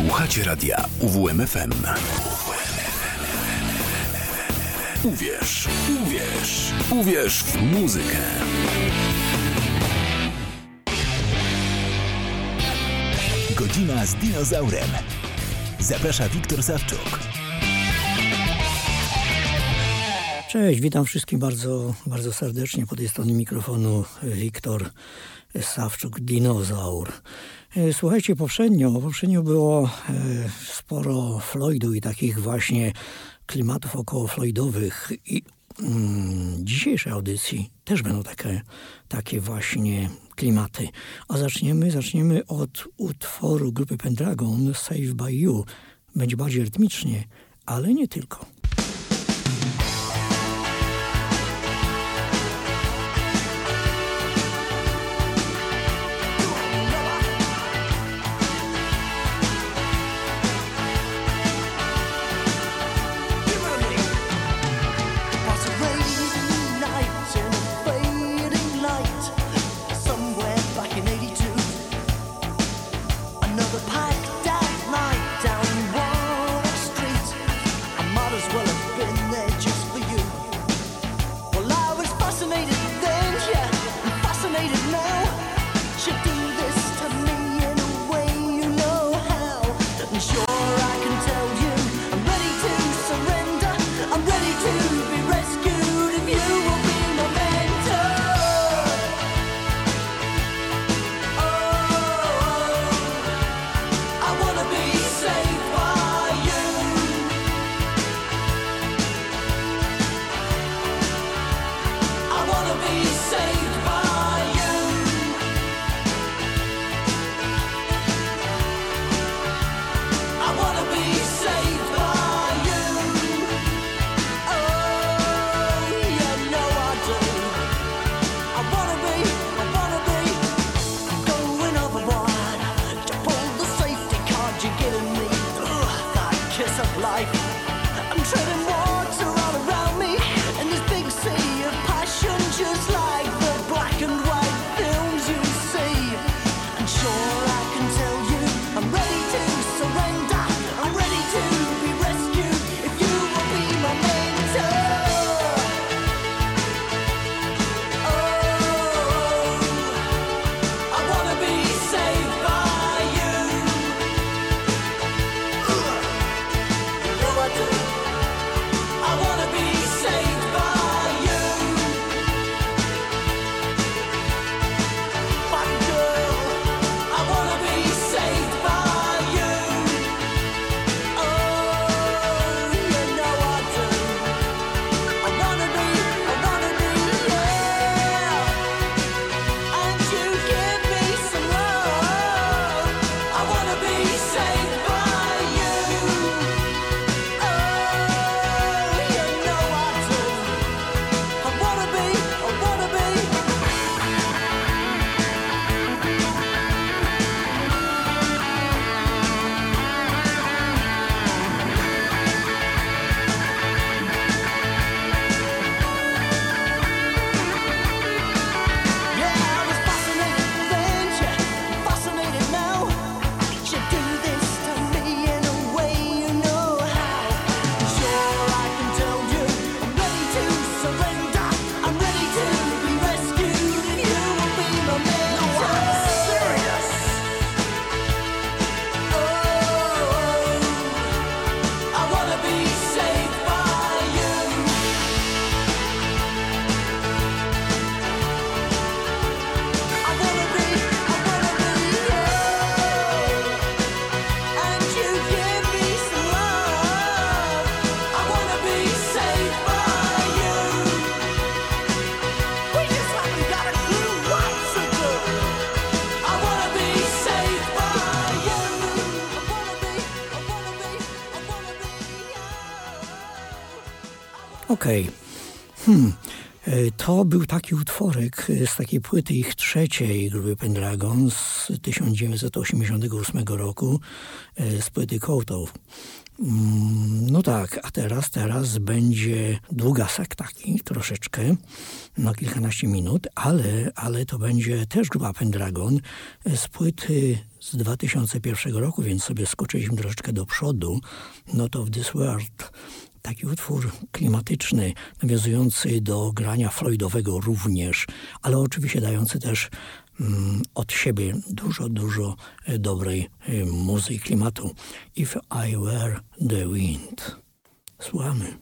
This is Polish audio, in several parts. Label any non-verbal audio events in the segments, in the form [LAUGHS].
Słuchacie radia UWMFM. Uwierz, uwierz, uwierz w muzykę. Godzina z dinozaurem. Zaprasza Wiktor Sawczuk. Cześć, witam wszystkich bardzo, bardzo serdecznie. Po tej stronie mikrofonu Wiktor Sawczuk, dinozaur. E, słuchajcie, poprzednio, poprzednio było e, sporo Floydu i takich właśnie klimatów około Floydowych i mm, dzisiejszej audycji też będą takie, takie właśnie klimaty. A zaczniemy, zaczniemy od utworu grupy Pendragon Save by You. Będzie bardziej rytmicznie, ale nie tylko. Okej. Okay. Hmm. E, to był taki utworek z takiej płyty ich trzeciej grupy Pendragon z 1988 roku, e, z płyty Kołtow. Mm, no tak, a teraz, teraz będzie długasek taki troszeczkę, na kilkanaście minut, ale, ale to będzie też grupa Pendragon z płyty z 2001 roku, więc sobie skoczyliśmy troszeczkę do przodu, no to w This World taki utwór klimatyczny, nawiązujący do grania Floydowego również, ale oczywiście dający też mm, od siebie dużo, dużo e, dobrej y, muzyki klimatu. If I Were the Wind. Słuchamy.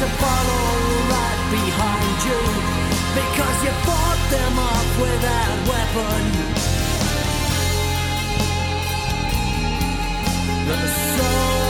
To follow right behind you because you fought them off without weapon. the sword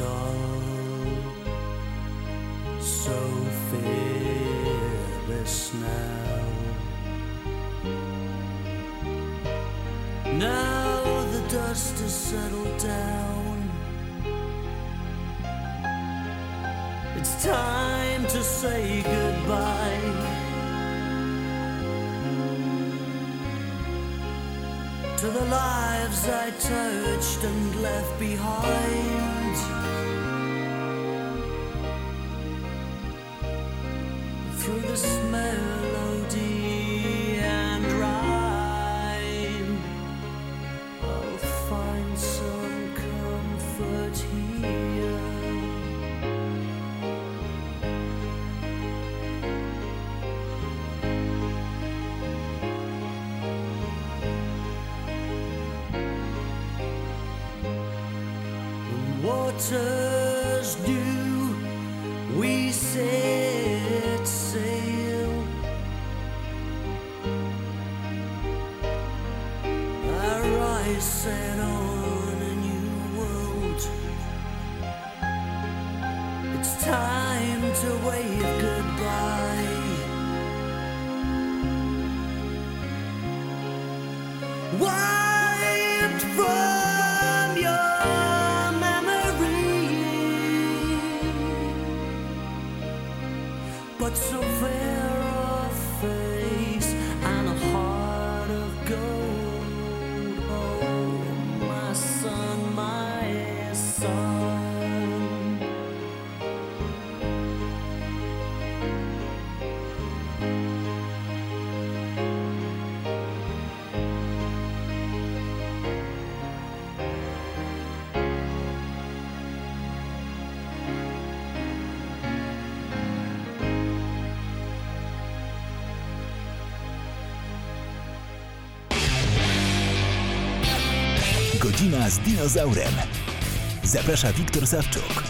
so, so fearless now. Now the dust has settled down. It's time to say goodbye. To the lives I touched and left behind. Godzina z dinozaurem. Zaprasza Wiktor Sawczuk.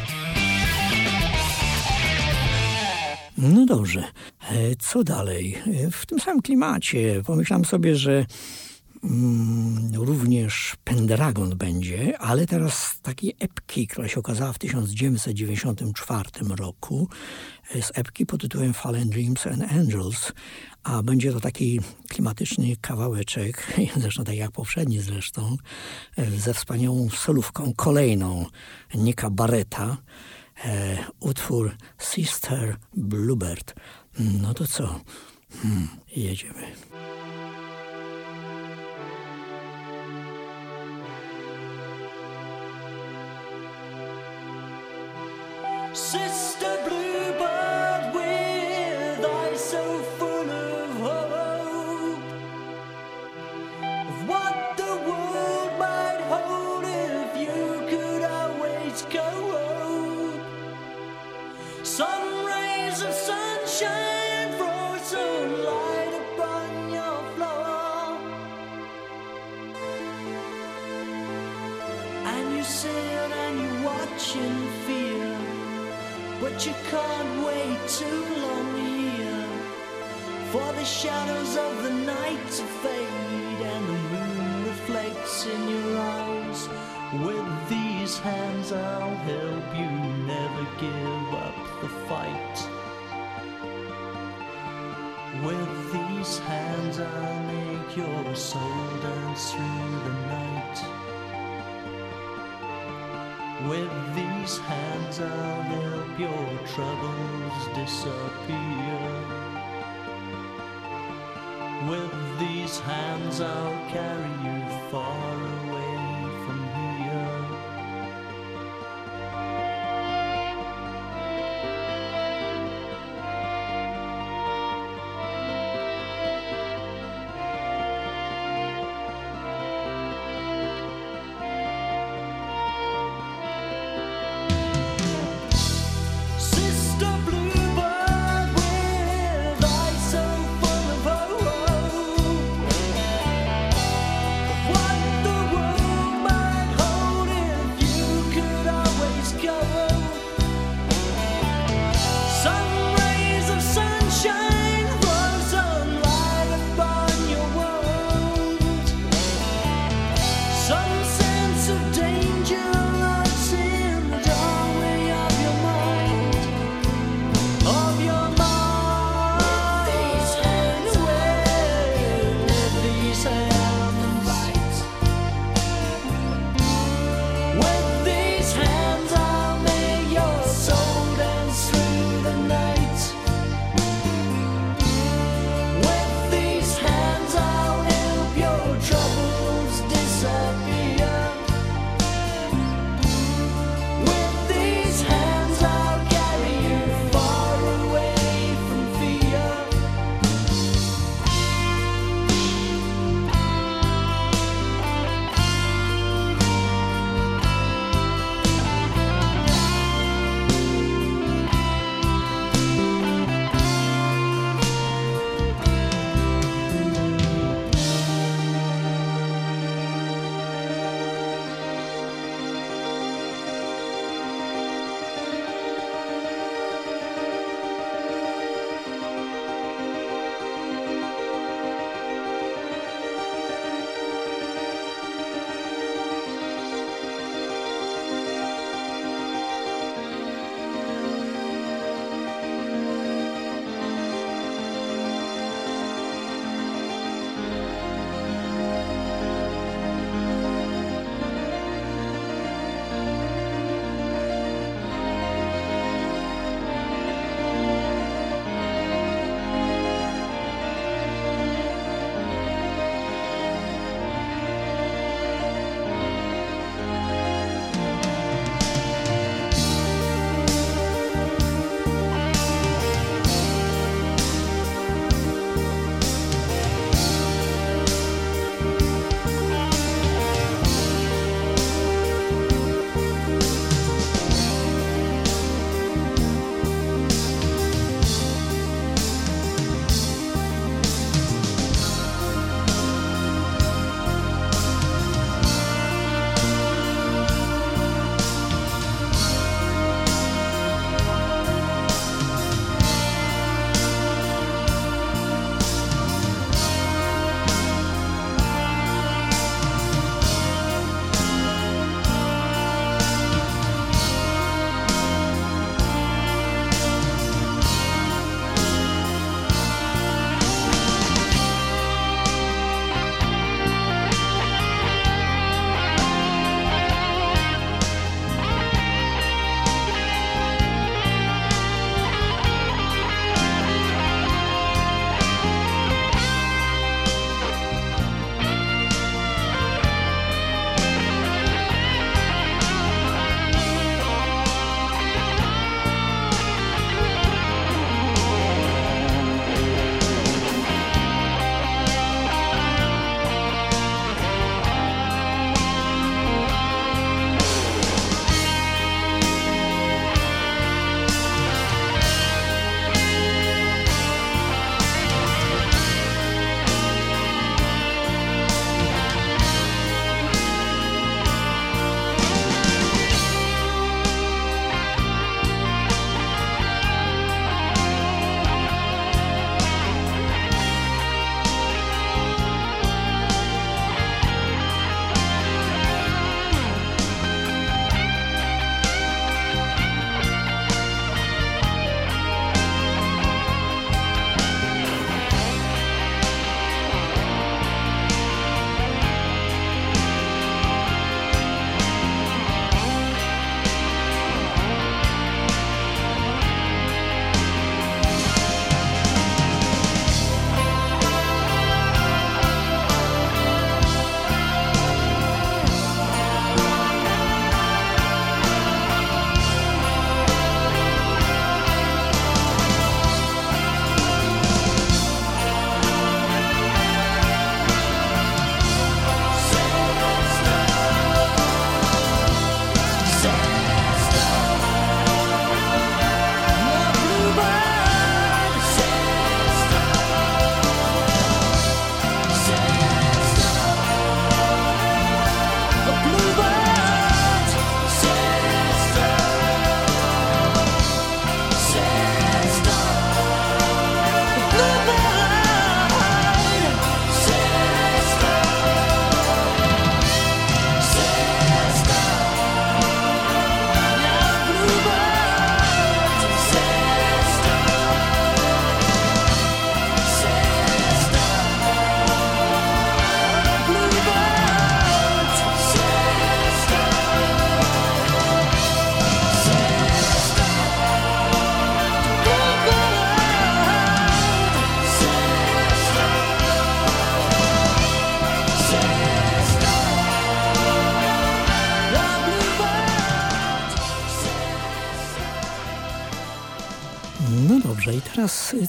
No dobrze, E, co dalej? E, W tym samym klimacie pomyślałem sobie, że mm, również Pendragon będzie, ale teraz takiej epki, która się okazała w 1994 roku, e, z epki pod tytułem Fallen Dreams and Angels, a będzie to taki klimatyczny kawałeczek, [LAUGHS] zresztą tak jak poprzedni zresztą, e, ze wspaniałą solówką kolejną Nika Barreta, e, utwór Sister Bluebird. No to co? Hmm, jedziemy. Sister You can't wait too long here. For the shadows of the night to fade And the moon reflects in your eyes. With these hands I'll help you never give up the fight. With these hands I'll make your soul dance through the night with these hands I'll help your troubles disappear. With these hands I'll carry you far away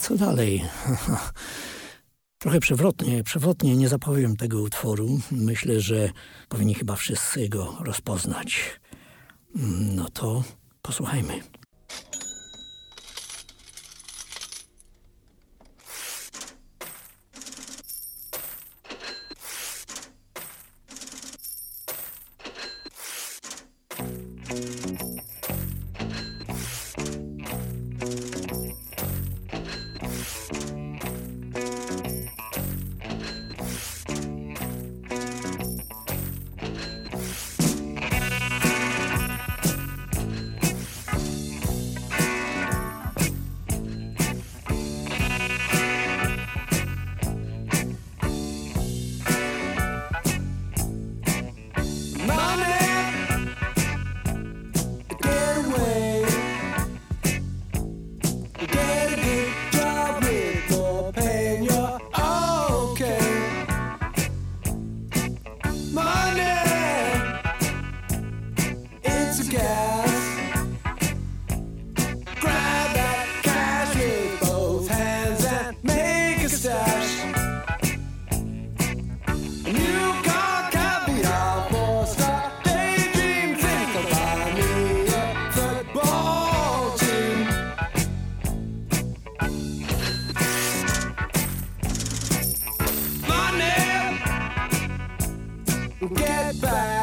co dalej? [LAUGHS] Trochę przewrotnie, przewrotnie nie zapowiem tego utworu. Myślę, że powinni chyba wszyscy go rozpoznać. Mm, no to posłuchajmy. Get back.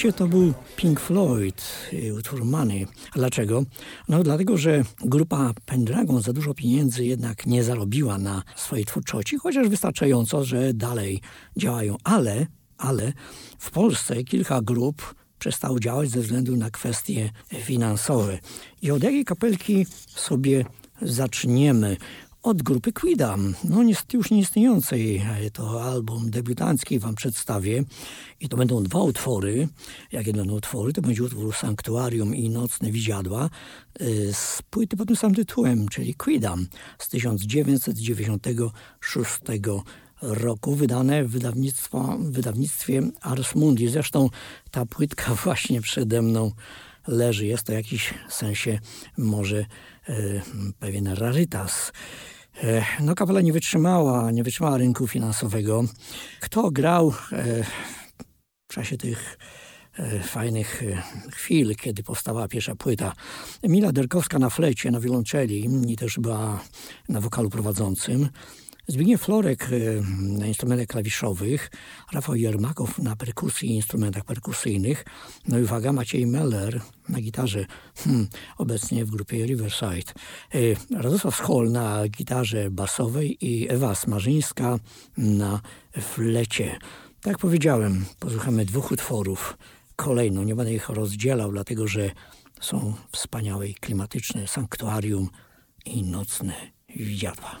Oczywiście to był Pink Floyd, y, utwór Money. A dlaczego? No dlatego, że grupa Pendragon za dużo pieniędzy jednak nie zarobiła na swojej twórczości, chociaż wystarczająco, że dalej działają. Ale, ale w Polsce kilka grup przestało działać ze względu na kwestie finansowe. I od jakiej kapelki sobie zaczniemy? Od grupy Quidam, no niestety już nieistniejącej. To album debiutancki wam przedstawię i to będą dwa utwory. Jakie będą utwory? To będzie utwór Sanktuarium i Nocne Widziadła y, z płyty pod tym samym tytułem, czyli Quidam z 1996 roku, wydane w wydawnictwie Ars Mundi. Zresztą ta płytka [LAUGHS] właśnie przede mną leży. Jest to w jakiś sensie może pewien rarytas. E, no kapela nie wytrzymała, nie wytrzymała rynku finansowego. Kto grał e, w czasie tych fajnych chwil, kiedy powstawała pierwsza płyta. Emila Derkowska na flecie, na wiolonczeli i też była na wokalu prowadzącym. Zbigniew Florek y, na instrumentach klawiszowych, Rafał Jermakow na perkusji i instrumentach perkusyjnych, no i uwaga, Maciej Meller na gitarze, hmm, obecnie w grupie Riverside, y, Radosław Schol na gitarze basowej i Ewa Smarzyńska na flecie. Tak powiedziałem, posłuchamy dwóch utworów kolejno, nie będę ich rozdzielał, dlatego że są wspaniałe i klimatyczne sanktuarium i nocne widziadła.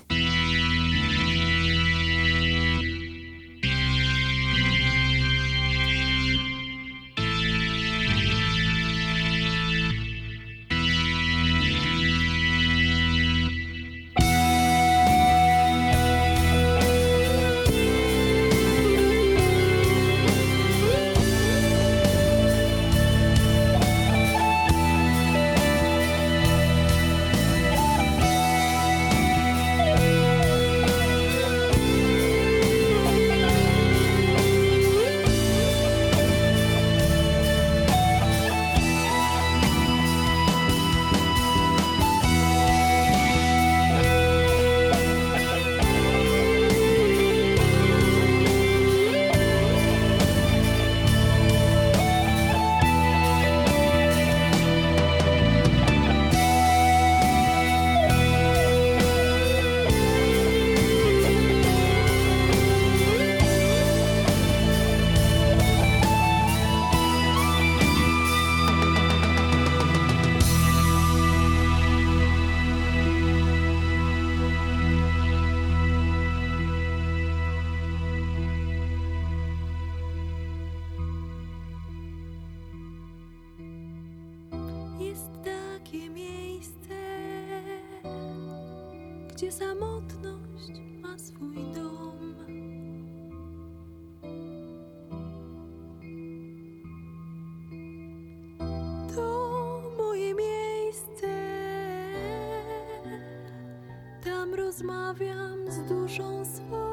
rozmawiam z duszą swą.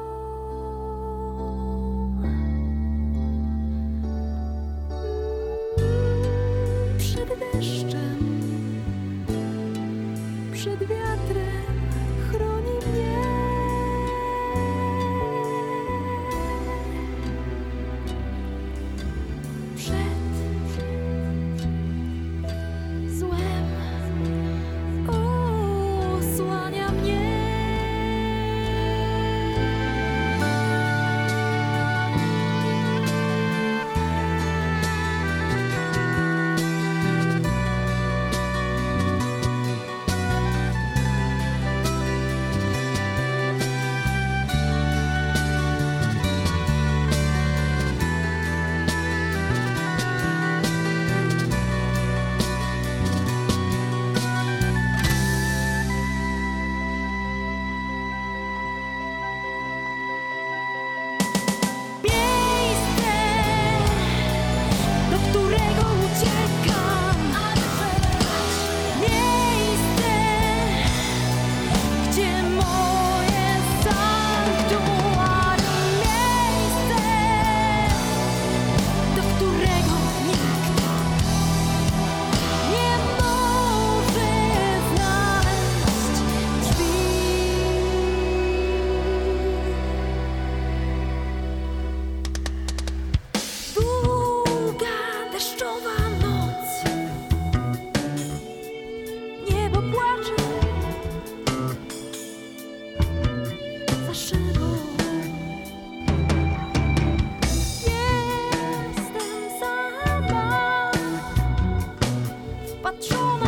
patrol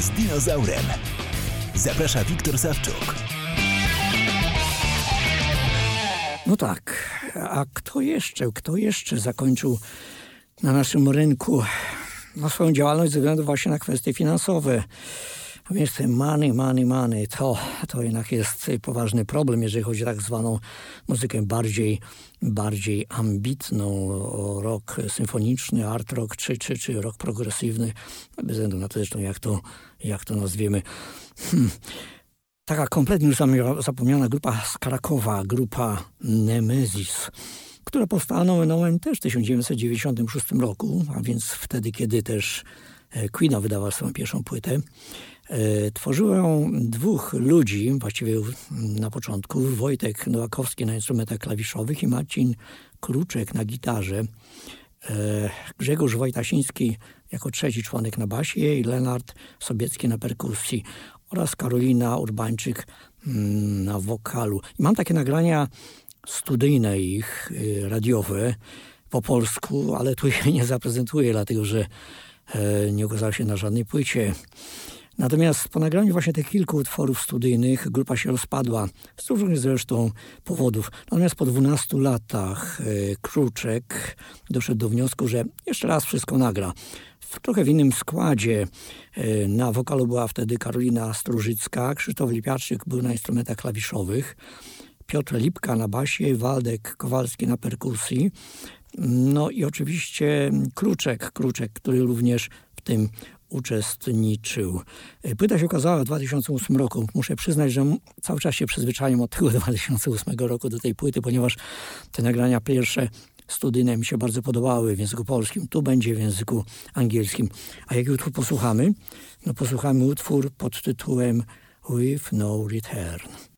Z dinozaurem. Zaprasza Wiktor Sawczuk. No tak, a kto jeszcze, kto jeszcze zakończył na naszym rynku no, swoją działalność ze względu właśnie na kwestie finansowe? A więc te money, money, money, to, to jednak jest poważny problem, jeżeli chodzi o tak zwaną muzykę bardziej, bardziej ambitną, o rock symfoniczny, art rock czy, czy, czy rock progresywny, bez względu na to zresztą jak to, jak to nazwiemy. Hmm taka kompletnie już zapomniana grupa z Krakowa, grupa Nemesis, która powstała nomen też w 1996 roku, a więc wtedy, kiedy też e, Queen wydawała swoją pierwszą płytę. E, tworzyło ją dwóch ludzi, właściwie na początku, Wojtek Nowakowski na instrumentach klawiszowych i Marcin Kruczek na gitarze. E, Grzegorz Wojtasiński jako trzeci członek na basie i Lenard Sobiecki na perkusji oraz Karolina Urbańczyk mm, na wokalu. I mam takie nagrania studyjne ich, y, radiowe, po polsku, ale tu je nie zaprezentuję, dlatego że e, nie ukazały się na żadnej płycie. Natomiast po nagraniu właśnie tych kilku utworów studyjnych grupa się rozpadła, z różnych zresztą powodów. Natomiast po 12 latach e, Kruczek doszedł do wniosku, że jeszcze raz wszystko nagra w trochę w innym składzie. E, na wokalu była wtedy Karolina Strużycka, Krzysztof Lipiaczyk był na instrumentach klawiszowych, Piotr Lipka na basie, Waldek Kowalski na perkusji. No i oczywiście Kruczek, Kruczek, który również w tym uczestniczył. E, płyta się ukazała w 2008 roku. Muszę przyznać, że cały czas się przyzwyczaiłem od tego [LAUGHS] 2008 roku do tej płyty, ponieważ te nagrania pierwsze studyjne mi się bardzo podobały w języku polskim. Tu będzie w języku angielskim. A jaki utwór posłuchamy? No posłuchamy utwór pod tytułem With No Return.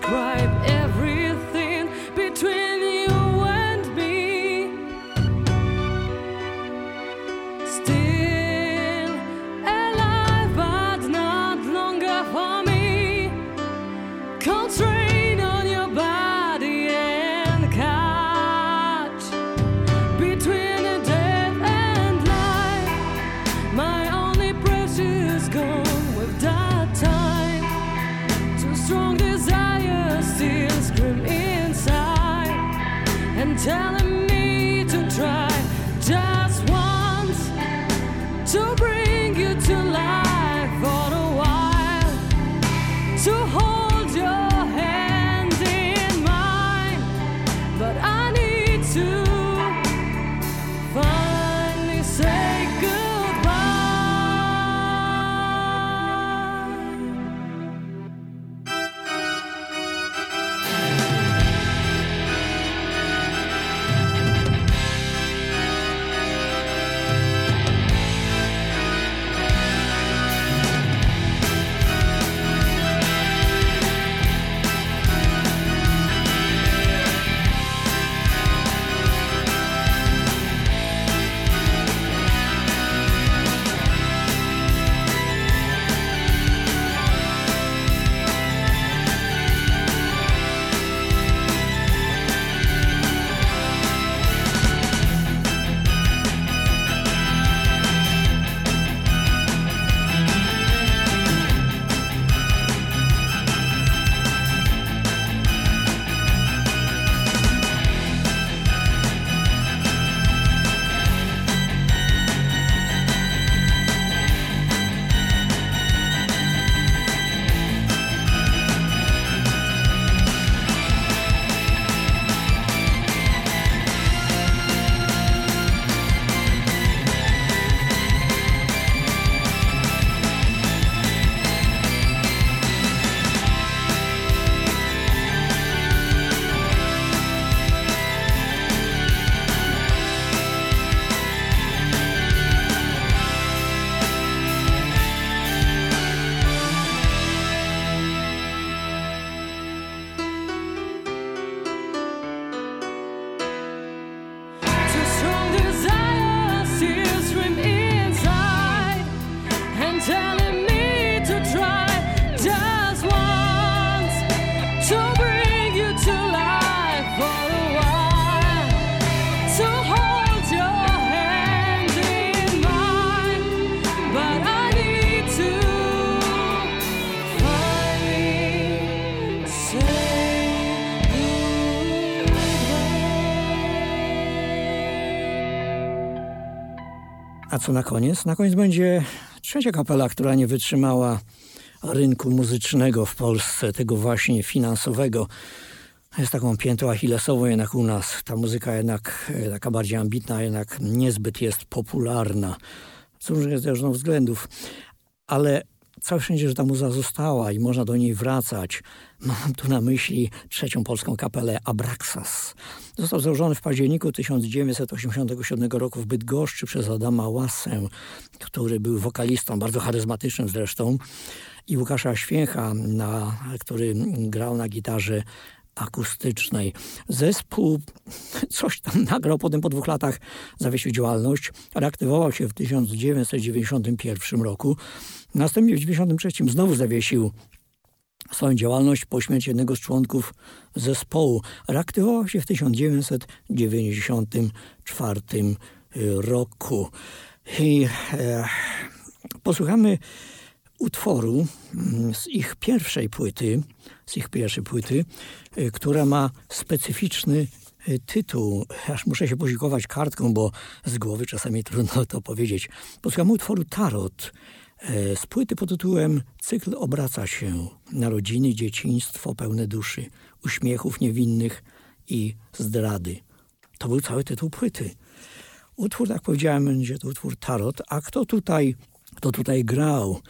describe na koniec? Na koniec będzie trzecia kapela, która nie wytrzymała rynku muzycznego w Polsce, tego właśnie finansowego. Jest taką piętą achillesową jednak u nas. Ta muzyka jednak e, taka bardziej ambitna, jednak niezbyt jest popularna. Z różnych względów. Ale całe że ta muza została i można do niej wracać. Mam tu na myśli trzecią polską kapelę Abraxas. Został założony w październiku 1987 roku w Bydgoszczy przez Adama Łasę, który był wokalistą, bardzo charyzmatycznym zresztą, i Łukasza Święcha, na, który grał na gitarze akustycznej. Zespół coś tam nagrał, potem po dwóch latach zawiesił działalność, reaktywował się w 1991 roku. Następnie w 1993 znowu zawiesił swoją działalność po śmierci jednego z członków zespołu. Reaktywował się w 1994 roku. I e, posłuchamy utworu mm, z ich pierwszej płyty, z ich pierwszej płyty, y, która ma specyficzny y, tytuł. Aż muszę się posiłkować kartką, bo z głowy czasami trudno to powiedzieć. Posłuchamy utworu Tarot y, z płyty pod tytułem Cykl obraca się. Narodziny, dzieciństwo pełne duszy, uśmiechów niewinnych i zdrady. To był cały tytuł płyty. Utwór, tak powiedziałem, będzie to utwór Tarot. A kto tutaj, kto tutaj grał?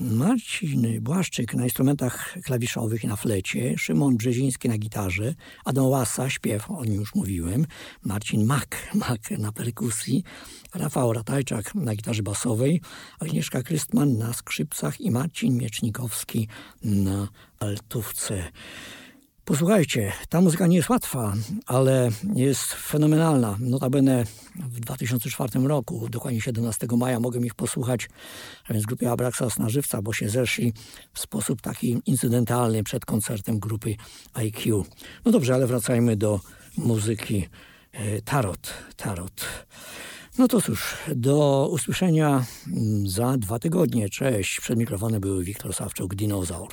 Marcin Błaszczyk na instrumentach klawiszowych i na flecie, Szymon Brzeziński na gitarze, Adam Łasa, śpiew, o nim już mówiłem, Marcin Mak, Mak na perkusji, Rafał Ratajczak na gitarze basowej, Agnieszka Krystman na skrzypcach i Marcin Miecznikowski na altówce. Posłuchajcie, ta muzyka nie jest łatwa, ale jest fenomenalna. Notabene w 2004 roku, dokładnie 17 maja, mogłem ich posłuchać, a więc grupie Abraxas na żywca, bo się zeszli w sposób taki incydentalny przed koncertem grupy IQ. No dobrze, ale wracajmy do muzyki e, Tarot. Tarot. No to cóż, do usłyszenia mm, za dwa tygodnie. Cześć, przed mikrofonem był Wiktor Sawczuk, Dinozaur.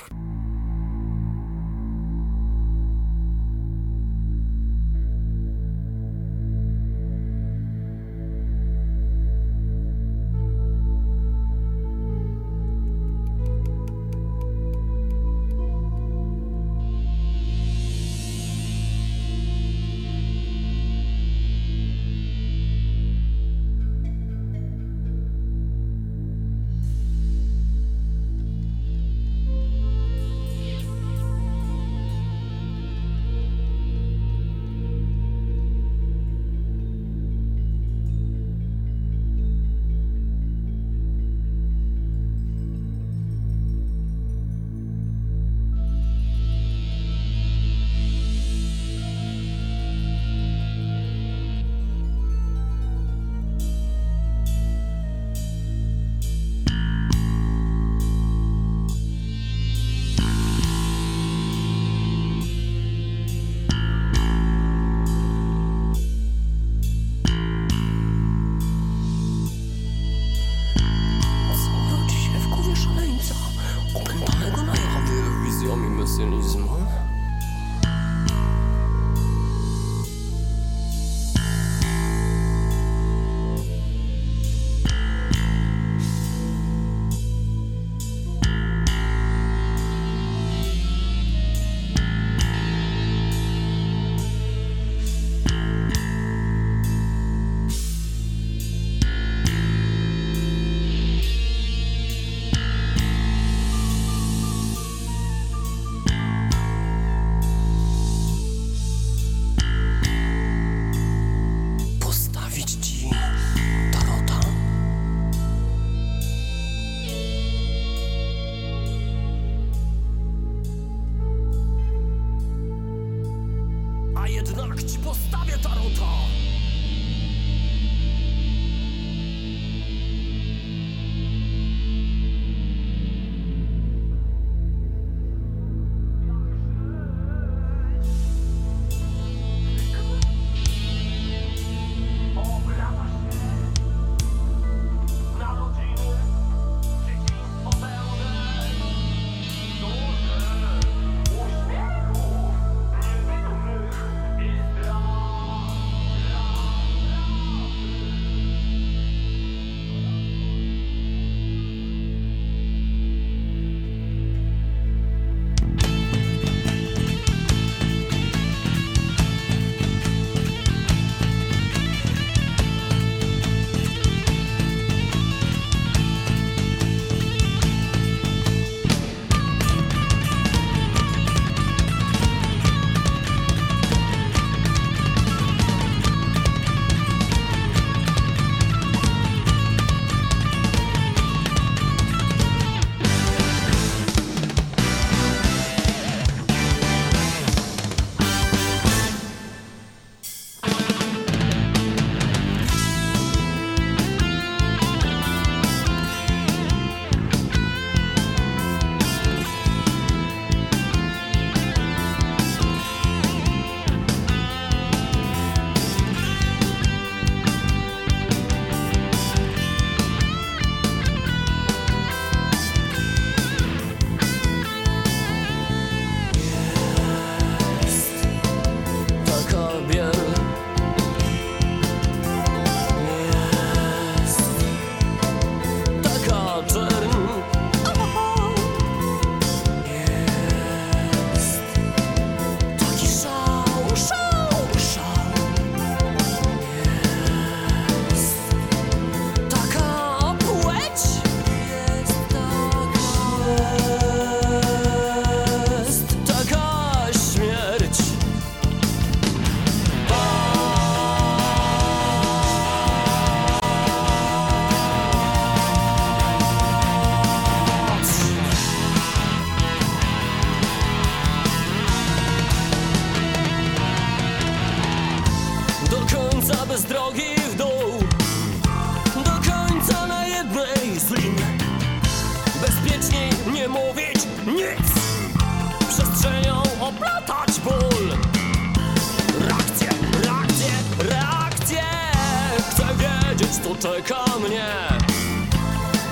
Czeka mnie.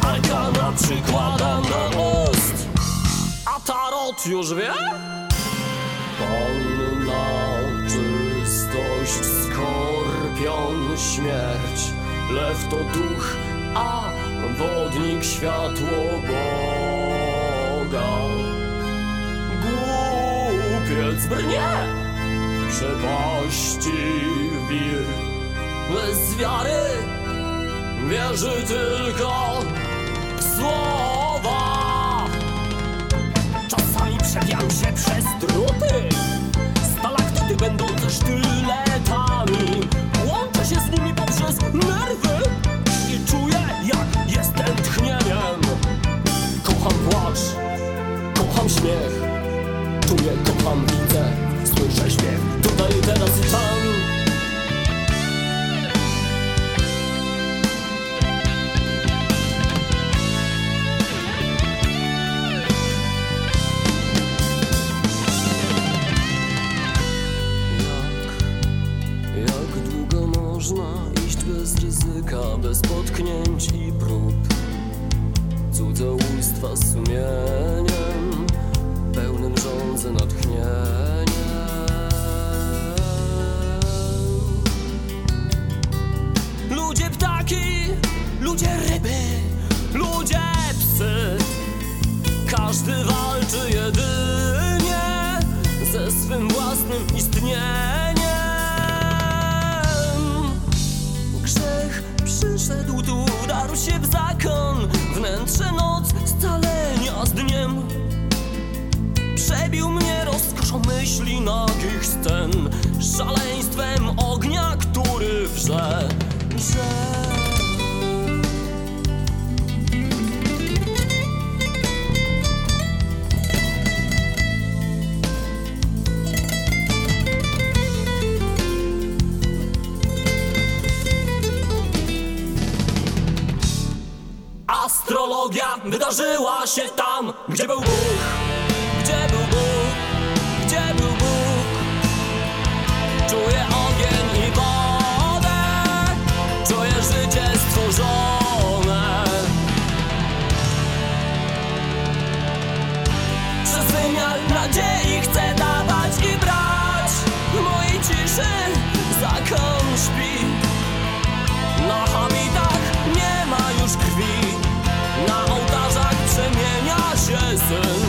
Alkana przykładam do ust. A tarot już wie? Panna czystość, skorpion śmierć. Lew to duch, a wodnik światło Boga. Głupiec brnie przepaści wir. Bez wiary wierzy tylko w słowa. Czasami przebijam się przez druty. Stalaktyty będące sztyletami Łączę się z nimi poprzez nerwy I czuję jak jestem tchnieniem. Kocham płacz, kocham śmiech. Czuję, kocham, widzę, słyszę śpiew. Tutaj, teraz i tam ryzyka, bez potknięć i prób. Cudzołóstwa z sumieniem, pełnym rządzę natchnieniem. Ludzie ptaki, ludzie ryby, ludzie psy. Każdy walczy scen Szaleństwem ognia, który wrze, wrze. Astrologia wydarzyła się tam, gdzie był Bóg, się